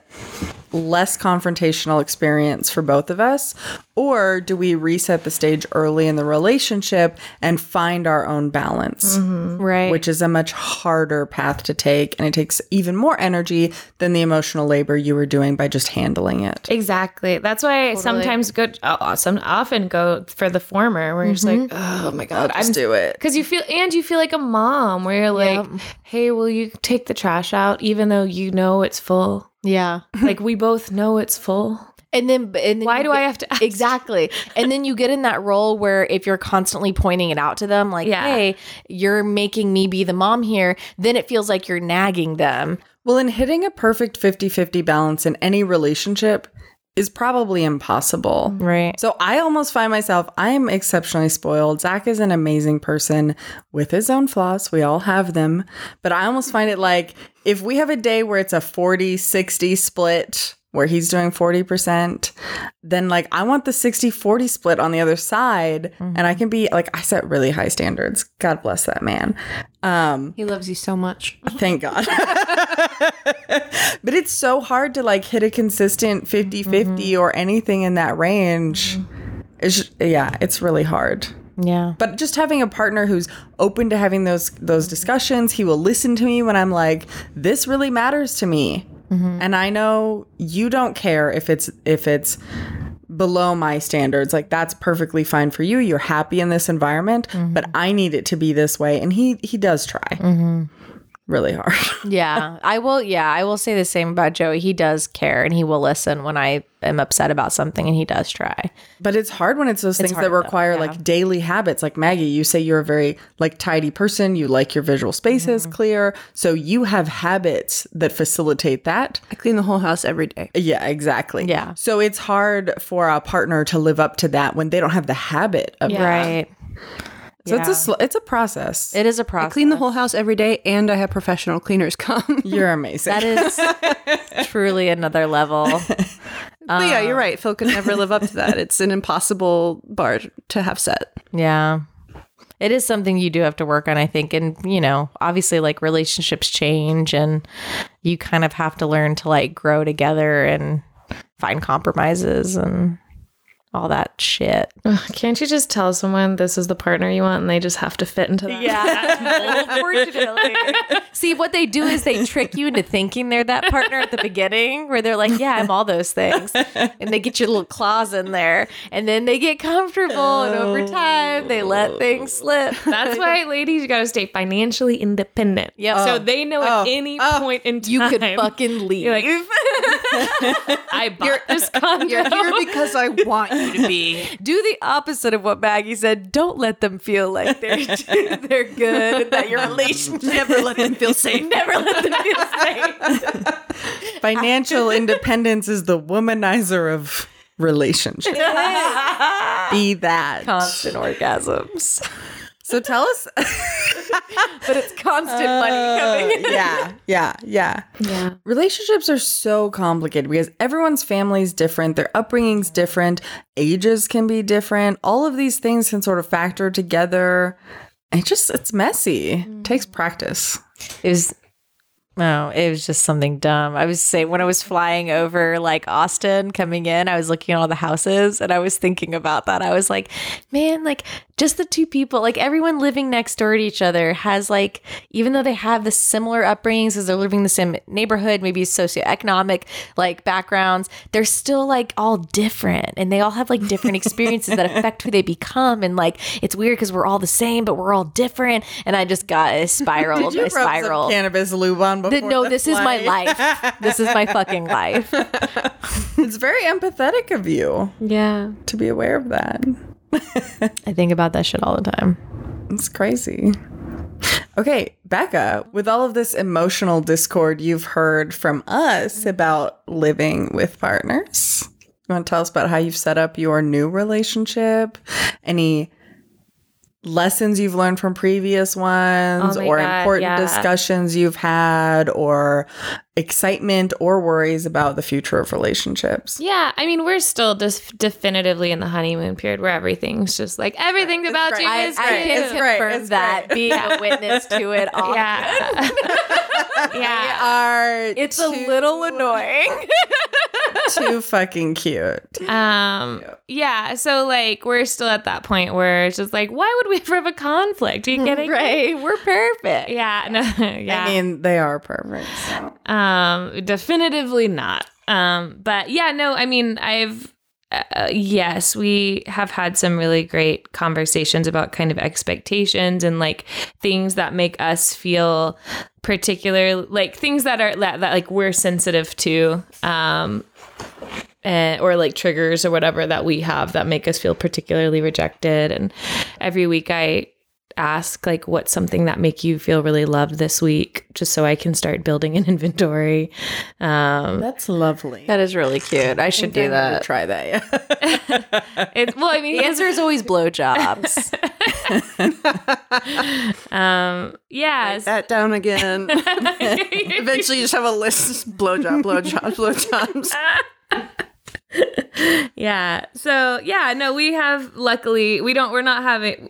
less confrontational experience for both of us? Or do we reset the stage early in the relationship and find our own balance? right Which is a much harder path to take, and it takes even more energy than the emotional labor you were doing by just handling it. Exactly. That's why I sometimes go, uh, some often go for the former, where you're just like, oh my god, Just I'm do it. because you feel and you feel like a mom, where you're like, hey, will you take the trash out, even though you know it's full? Yeah like we both know it's full. And then, and then Why you do I have to ask? exactly? And then you get in that role where if you're constantly pointing it out to them, like, Yeah. "Hey, you're making me be the mom here," then it feels like you're nagging them. Well, in hitting a perfect 50 50 balance in any relationship is probably impossible. Right. So I almost find myself, I am exceptionally spoiled. Zach is an amazing person with his own flaws. We all have them. But I almost find it like if we have a day where it's a 40 60 split, where he's doing 40%, then like I want the 60 40 split on the other side. And I mm-hmm. can be like, I set really high standards. God bless that man. Um, He loves you so much. *laughs* Thank God. *laughs* but it's so hard to like hit a consistent 50 50 mm-hmm. or anything in that range. Mm-hmm. It's just- yeah, it's really hard. Yeah. But just having a partner who's open to having those those discussions, he will listen to me when I'm like, this really matters to me. Mm-hmm. And I know you don't care if it's if it's below my standards. Like that's perfectly fine for you. You're happy in this environment, mm-hmm. but I need it to be this way. And he he does try mm-hmm. Really hard. *laughs* Yeah, I will. Yeah, I will say the same about Joey. He does care and he will listen when I am upset about something, and he does try. But it's hard when it's those things hard, that though, require yeah. like daily habits. Like Maggie, you say you're a very like tidy person. You like your visual spaces Mm-hmm. clear. So you have habits that facilitate that. I clean the whole house every day. Yeah, exactly. Yeah. So it's hard for a partner to live up to that when they don't have the habit of that. Right. So it's a sl- it's a process. It is a process. I clean the whole house every day, and I have professional cleaners come. *laughs* You're amazing. That is *laughs* truly another level. *laughs* but yeah, you're um, right. Phil could never live up to that. It's an impossible bar to have set. Yeah. It is something you do have to work on, I think. And, you know, obviously, like relationships change and you kind of have to learn to like grow together and find compromises and all that shit. Can't you just tell someone this is the partner you want and they just have to fit into that? Yeah. Unfortunately. *laughs* See, what they do is they *laughs* trick you into thinking they're that partner at the beginning where they're like, yeah, I'm all those things. *laughs* And they get your little claws in there. And then they get comfortable. And over time, they let things oh. slip. That's why, ladies, you got to stay financially independent. Yep. So oh. they know at oh. any point in time You could fucking leave. You're like, I bought this condo. You're here because I want you to be. *laughs* do the opposite of what Maggie said. Don't let them feel like they're *laughs* they're good and that your relationship *laughs* Never let them feel safe. never let them feel safe. Financial independence is the womanizer of relationships. Be that. Constant orgasms. So tell us. *laughs* But it's constant money uh, coming in. yeah, yeah, yeah. Yeah. Relationships are so complicated because everyone's family is different, their upbringing's different, ages can be different. All of these things can sort of factor together. It just it's messy. It takes practice. It was no, it was just something dumb. I was saying when I was flying over like Austin coming in, I was looking at all the houses and I was thinking about that. I was like, man, like just the two people, like everyone living next door to each other has like, even though they have the similar upbringings as they're living in the same neighborhood, maybe socioeconomic like backgrounds, they're still like all different and they all have like different *laughs* experiences that affect who they become. And like, it's weird because we're all the same, but we're all different. And I just got a spiral. Did you I some spiral. cannabis lube on before? Th- no, the this is my life. This is my fucking life. *laughs* It's very empathetic of you Yeah. to be aware of that. I think about that shit all the time. It's crazy. Okay, Becca, with all of this emotional discord you've heard from us about living with partners, you want to tell us about how you've set up your new relationship? Any lessons you've learned from previous ones, Oh or God, important yeah. discussions you've had, or excitement or worries about the future of relationships? Yeah. I mean, we're still just definitively in the honeymoon period where everything's just like everything about you great. is I great. can It's great. confirm It's that great. being a witness to it *laughs* all. yeah. *laughs* yeah. Are It's a little annoying. *laughs* too fucking cute. Um, yeah. So like we're still at that point where it's just like, why would we ever have a conflict? Are you kidding? me? right. We're perfect. Yeah. No, yeah. I mean, they are perfect. So. Um, definitively not. Um, but yeah, no, I mean, I've uh, yes, we have had some really great conversations about kind of expectations and like things that make us feel particular, like things that are that, that like we're sensitive to. Um, and, or like triggers or whatever that we have that make us feel particularly rejected. And every week I ask like what's something that make you feel really loved this week just so I can start building an *laughs* inventory. Um That's lovely. That is really cute. I should do that. Try that. Yeah. *laughs* it's well I mean The answer is always blowjobs. *laughs* um yeah That down again. Eventually, you just have a list: blowjob, blowjob, blowjobs. yeah so yeah no we have luckily we don't we're not having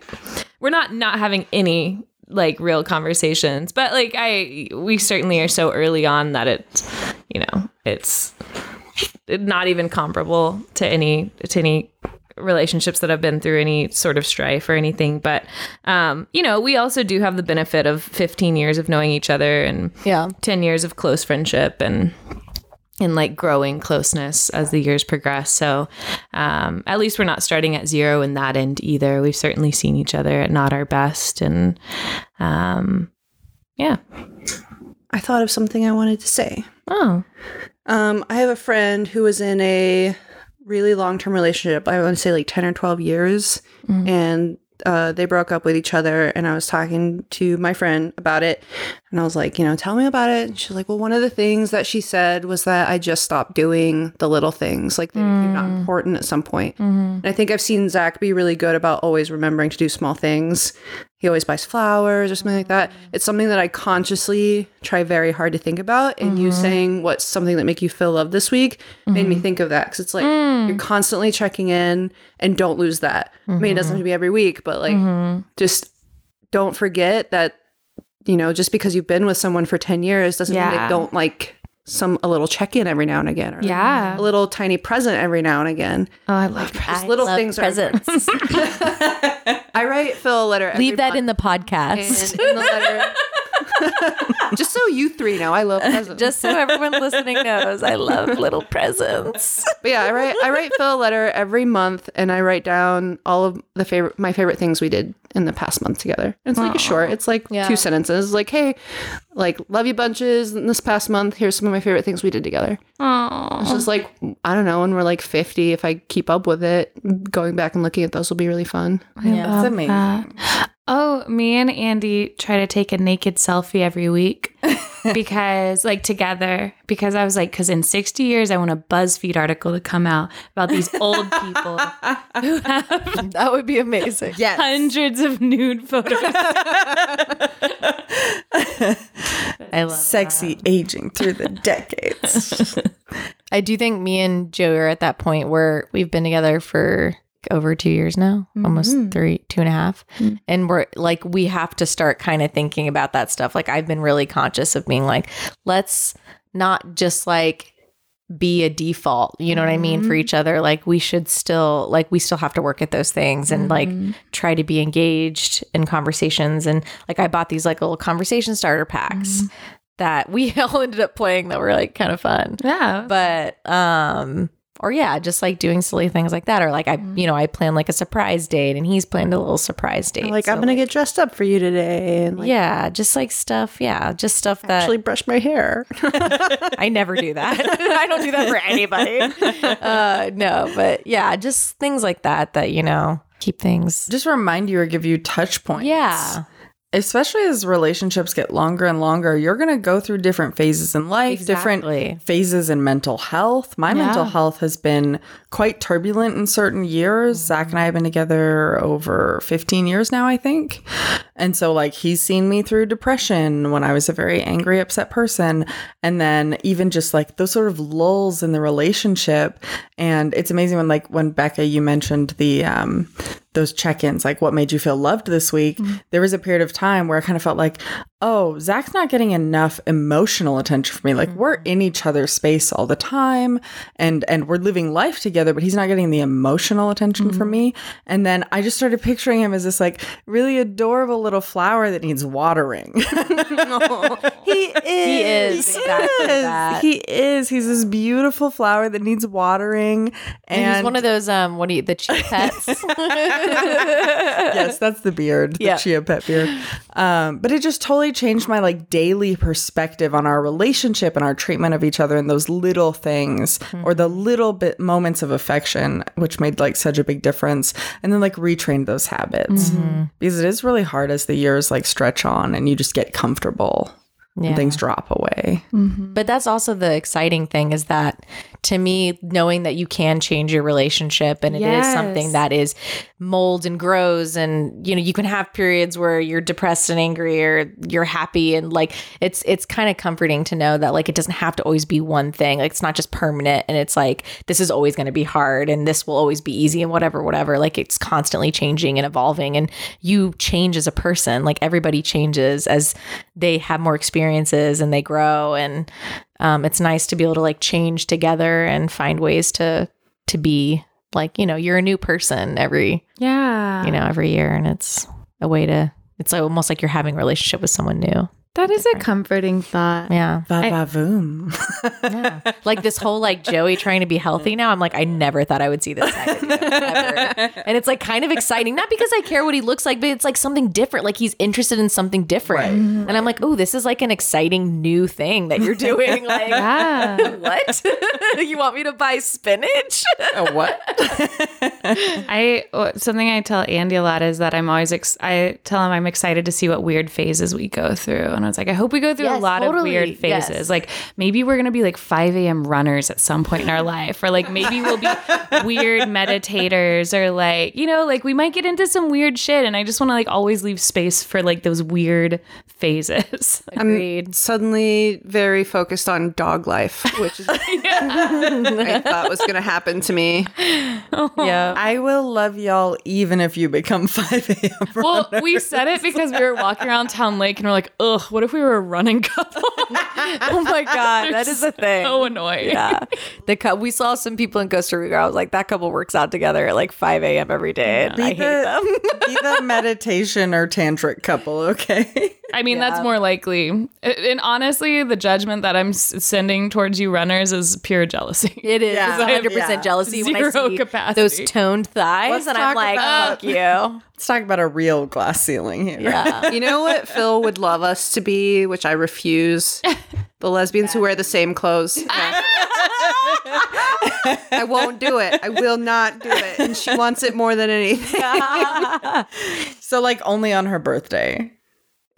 we're not not having any like real conversations but like i we certainly are so early on that it's you know it's not even comparable to any to any relationships that have been through any sort of strife or anything but um you know we also do have the benefit of 15 years of knowing each other and yeah. 10 years of close friendship and in like growing closeness as the years progress. So um, at least we're not starting at zero in that end either. We've certainly seen each other at not our best, and um, yeah. I thought of something I wanted to say. Oh, Um, I have a friend who was in a really long term relationship. I want to say like 10 or 12 years. And uh, they broke up with each other. And I was talking to my friend about it. And I was like, you know, tell me about it. And she's like, well, one of the things that she said was that I just stopped doing the little things. Like they're not mm. important at some point. Mm-hmm. And I think I've seen Zach be really good about always remembering to do small things. He always buys flowers or something like that. Mm. It's something that I consciously try very hard to think about. And you mm-hmm. saying what's something that make you feel loved this week made me mm-hmm. think of that because it's like mm. you're constantly checking in and don't lose that. I mean, it doesn't have to be every week, but like just don't forget that you know just because you've been with someone for 10 years doesn't mean they don't like some a little check in every now and again or Yeah. a little tiny present every now and again. oh, I love Just little love things are presents. *laughs* *laughs* I write Phil a letter. every Leave that in the podcast. in the letter. *laughs* just so you three know, I love presents. Just so everyone listening knows, I love little presents. But yeah, I write I write Phil a letter every month, and I write down all of the favorite my favorite things we did in the past month together. And it's like a short. It's like Yeah. two sentences. Like, hey, like love you bunches. In this past month, here's some of my favorite things we did together. It's just like I don't know. When we're like fifty, if I keep up with it, going back and looking at those will be really fun. That's amazing. Oh, me and Andy try to take a naked selfie every week *laughs* because, like, together. Because I was like, because in 60 years, I want a BuzzFeed article to come out about these old people who *laughs* have That would be amazing. Yes. hundreds of nude photos. *laughs* I love Sexy aging through the decades. I do think me and Joe are at that point where we've been together for over two years now, almost mm-hmm. three, two and a half. Mm. And we're like, we have to start kind of thinking about that stuff. Like, I've been really conscious of being like, let's not just like be a default, you know what I mean, for mm-hmm. each other. Like, we should still, like, we still have to work at those things and like mm-hmm. try to be engaged in conversations. And like, I bought these like little conversation starter packs. That we *laughs* all ended up playing that were like kind of fun yeah. but um or yeah just like doing silly things like that or like i you know i plan like a surprise date and he's planned a little surprise date Like So, I'm gonna get dressed up for you today, and like yeah just like stuff yeah just stuff that actually brush my hair. *laughs* i never do that *laughs* i don't do that for anybody *laughs* uh no but yeah just things like that that you know keep things Just remind you or give you touch points. yeah especially as relationships get longer and longer, you're going to go through different phases in life, Exactly. different phases in mental health. My mental health has been quite turbulent in certain years. Zach and I have been together over 15 years now, I think. And so, like, he's seen me through depression when I was a very angry, upset person. And then, even just like those sort of lulls in the relationship. And it's amazing when, like, when Becca, you mentioned the, um, those check-ins like what made you feel loved this week mm-hmm. there was a period of time where i kind of felt like oh zach's not getting enough emotional attention from me. Like we're mm-hmm. in each other's space all the time and and we're living life together but he's not getting the emotional attention from mm-hmm. me. And then i just started picturing him as this like really adorable little flower that needs watering. *laughs* *laughs* He is. He is. Exactly that. he is. He's this beautiful flower that needs watering and, and he's one of those um what do you the chia pets *laughs* *laughs* yes, that's the beard, the Yeah. chia pet beard. Um, but it just totally changed my like daily perspective on our relationship and our treatment of each other and those little things or the little bit moments of affection, which made like such a big difference. And then like retrained those habits because it is really hard as the years like stretch on and you just get comfortable Yeah. and things drop away. Mm-hmm. But that's also the exciting thing is that to me, knowing that you can change your relationship and it is Yes. something that is molds and grows and you know, you can have periods where you're depressed and angry or you're happy and like it's it's kind of comforting to know that like it doesn't have to always be one thing. Like it's not just permanent and it's like this is always going to be hard and this will always be easy and whatever, whatever. Like it's constantly changing and evolving and you change as a person. Like everybody changes as they have more experiences and they grow and um, it's nice to be able to like change together and find ways to to be like you know you're a new person every Yeah. you know every year and it's a way to it's almost like you're having a relationship with someone new That is a comforting thought. Yeah. Va va voom. like this whole like Joey trying to be healthy now. I'm like, I never thought I would see this side of ever. And it's like kind of exciting, not because I care what he looks like, but it's like something different. Like he's interested in something different. And I'm like, oh, this is like an exciting new thing that you're doing. *laughs* Like, Yeah. what? *laughs* you want me to buy spinach? Oh, what? *laughs* I something I tell Andy a lot is that I'm always ex- I tell him I'm excited to see what weird phases we go through, and I was like, I hope we go through a Yes, lot of weird phases. Yes. Like maybe we're gonna be like 5 a.m. runners at some point in our life, or like maybe we'll be *laughs* weird meditators, or like you know, like we might get into some weird shit, and I just want to like always leave space for like those weird phases. *laughs* Agreed. Suddenly very focused on dog life, which is *laughs* I thought was going to happen to me. Oh. yeah. I will love y'all even if you become 5 a.m. well, we said it because we were walking around Town Lake, and we're like, ugh, what if we were a running *laughs* couple? *laughs* Oh my God. That is a thing. so annoying. Yeah. The cou- we saw some people in Costa Rica. I was like, that couple works out together at like 5 a.m. every day. And I hate them. *laughs* Be the meditation or tantric couple, okay? I mean, that's more likely. And honestly, the judgment that I'm sending towards you runners is pure jealousy. It is Yeah. 100% Yeah. jealousy when I Zero see capacity. those toned thighs. Let's and I'm like, about- fuck you. Let's talk about a real glass ceiling here. Yeah. *laughs* You know what Phil would love us to be, which I refuse? The lesbians who wear the same clothes. *laughs* Yeah. I won't do it. I will not do it. And she wants it more than anything. *laughs* So, like, only on her birthday.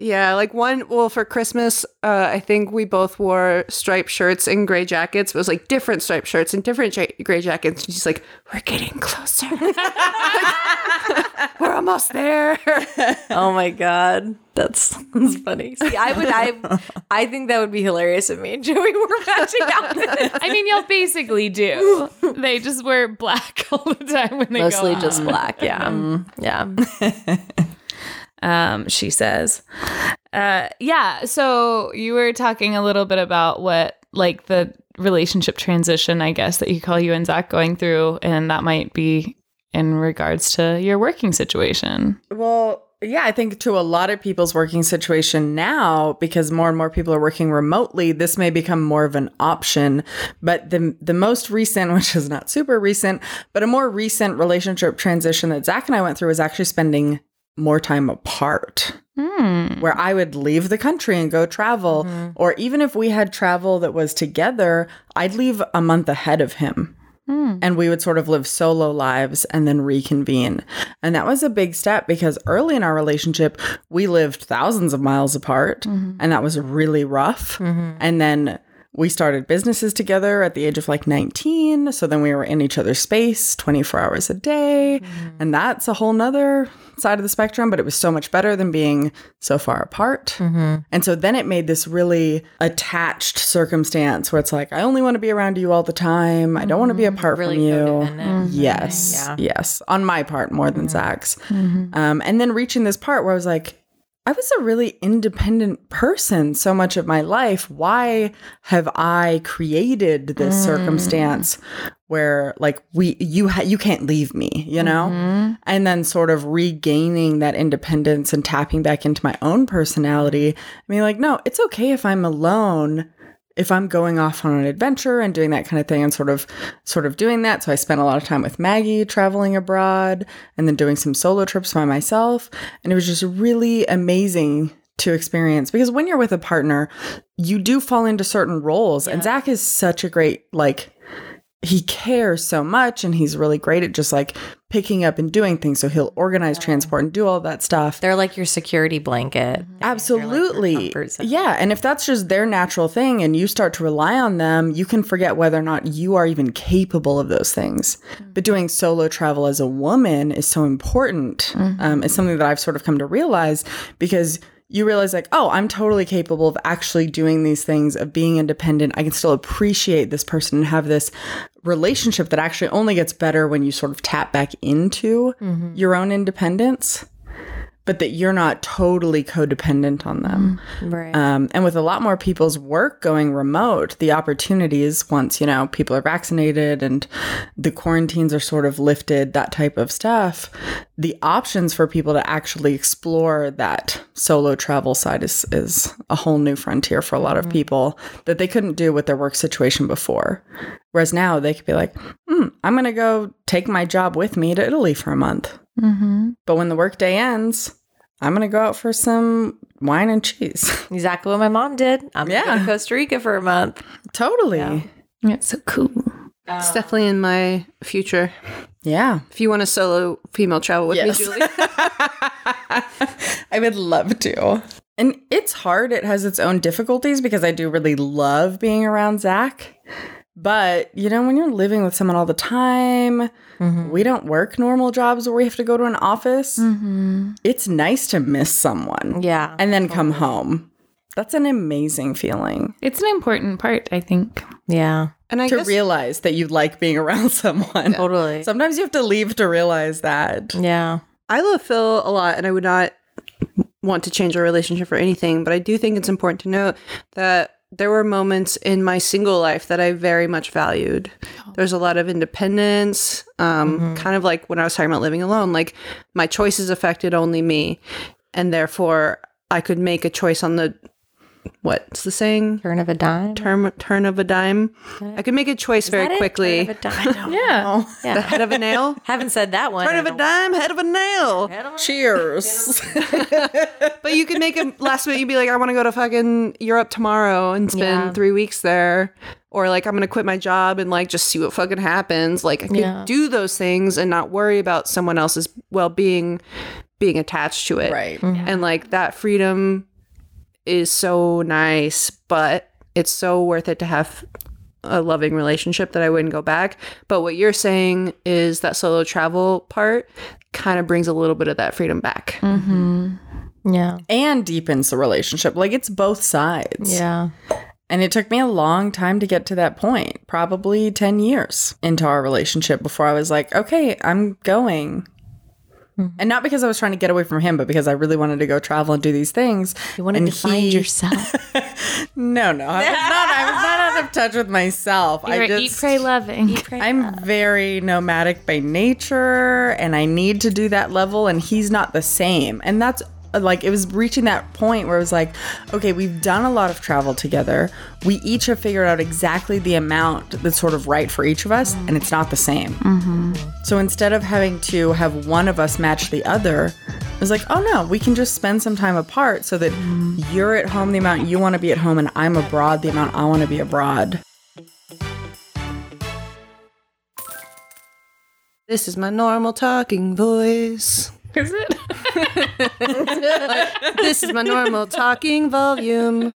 Yeah, like one, well, for Christmas, uh, I think we both wore striped shirts and gray jackets. It was like different striped shirts and different ja- gray jackets. And she's like, we're getting closer. *laughs* we're almost there. *laughs* oh my God. That's, that's funny. *laughs* See, I would, I, I think that would be hilarious if me and Joey were matching outfits. I mean, y'all basically do. They just wear black all the time when they Mostly go out. just black. Yeah. Yeah. Um, she says. Uh, yeah. So you were talking a little bit about what, like, the relationship transition, I guess, that you call you and Zach going through, and that might be in regards to your working situation. Well, yeah, I think to a lot of people's working situation now, because more and more people are working remotely, this may become more of an option. But the the most recent, *laughs* which is not super recent, but a more recent relationship transition that Zach and I went through was actually spending more time apart. Hmm. Where I would leave the country and go travel, mm-hmm. or even if we had travel that was together, I'd leave a month ahead of him hmm. and we would sort of live solo lives and then reconvene. And that was a big step because early in our relationship, we lived thousands of miles apart, mm-hmm. and that was really rough. Mm-hmm. And then we started businesses together at the age of like 19. So then we were in each other's space 24 hours a day. Mm-hmm. And that's a whole nother side of the spectrum, but it was so much better than being so far apart. Mm-hmm. And so then it made this really attached circumstance where it's like, I only want to be around you all the time. I don't want to be mm-hmm. apart Really from you. codependent. Yes. Yeah. Yes. On my part, more than Zach's. Um, and then reaching this part where I was like, I was a really independent person so much of my life. Why have I created this mm. circumstance where like we you ha- you can't leave me, you know? Mm-hmm. And then sort of regaining that independence and tapping back into my own personality. I mean like no, it's okay if I'm alone if I'm going off on an adventure and doing that kind of thing and sort of sort of doing that. So I spent a lot of time with Maggie traveling abroad and then doing some solo trips by myself. And it was just really amazing to experience because when you're with a partner, you do fall into certain roles. And Zach is such a great like he cares so much and he's really great at just like picking up and doing things. So he'll organize transport and do all that stuff. They're like your security blanket. Mm-hmm. Absolutely. comfort zone. yeah. And if that's just their natural thing and you start to rely on them, you can forget whether or not you are even capable of those things. Mm-hmm. But doing solo travel as a woman is so important. Mm-hmm. Um, it's something that I've sort of come to realize because you realize, like, oh, I'm totally capable of actually doing these things, of being independent. I can still appreciate this person and have this relationship that actually only gets better when you sort of tap back into your own independence. but that you're not totally codependent on them. Right. Um, and with a lot more people's work going remote, the opportunities once you know people are vaccinated and the quarantines are sort of lifted, that type of stuff, the options for people to actually explore that solo travel side is is a whole new frontier for a lot of people that they couldn't do with their work situation before. Whereas now they could be like, hmm, I'm going to go take my job with me to Italy for a month. Mm-hmm. But when the workday ends, I'm going to go out for some wine and cheese. *laughs* exactly what my mom did. I'm yeah. going to Costa Rica for a month. totally. Yeah. Yeah. It's so cool. It's definitely in my future. If you want to solo female travel with Yes. me, Julie. *laughs* *laughs* I would love to. And it's hard. It has its own difficulties because I do really love being around Zach. But, you know, when you're living with someone all the time, mm-hmm. we don't work normal jobs where we have to go to an office. Mm-hmm. It's nice to miss someone Yeah. and then come home. That's an amazing feeling It's an important part, I think. yeah. And I to guess realize that you like being *laughs* around someone. Totally. Sometimes you have to leave to realize that. yeah. I love Phil a lot, and I would not want to change our relationship for anything. But I do think it's important to note that there were moments in my single life that I very much valued. There's a lot of independence, um, kind of like when I was talking about living alone. Like my choices affected only me, and therefore I could make a choice on the what's the saying? Turn of a dime. Turn turn of a dime. I could make a choice Is very that it? quickly. Turn of a dime. *laughs* *laughs* Yeah. The head of a nail. *laughs* Haven't said that one. Turn of a dime, head of a nail. Cheers. But you could make a last minute. You'd be like, I want to go to fucking Europe tomorrow and spend Yeah. three weeks there, or like I'm gonna quit my job and like just see what fucking happens. Like I could Yeah. do those things and not worry about someone else's well being being attached to it. right. And like that freedom is so nice, but it's so worth it to have a loving relationship that I wouldn't go back. But what you're saying is that solo travel part kind of brings a little bit of that freedom back. Mm-hmm. Yeah. and deepens the relationship. Like it's both sides. Yeah. And it took me a long time to get to that point, probably 10 years into our relationship before I was like, okay, I'm going. Mm-hmm. And not because I was trying to get away from him, but because I really wanted to go travel and do these things. You wanted And to find yourself. *laughs* No, no. I was not I was not out of touch with myself. You're I eat, just pray, loving. I'm very nomadic by nature and I need to do that level and he's not the same. And that's like it was reaching that point where it was like, okay, we've done a lot of travel together. We each have figured out exactly the amount that's sort of right for each of us, and it's not the same. Mm-hmm. So instead of having to have one of us match the other, it was like, oh no, we can just spend some time apart so that mm-hmm. you're at home the amount you want to be at home, and I'm abroad the amount I want to be abroad. This is my normal talking voice. Is it? *laughs* This is my normal talking volume.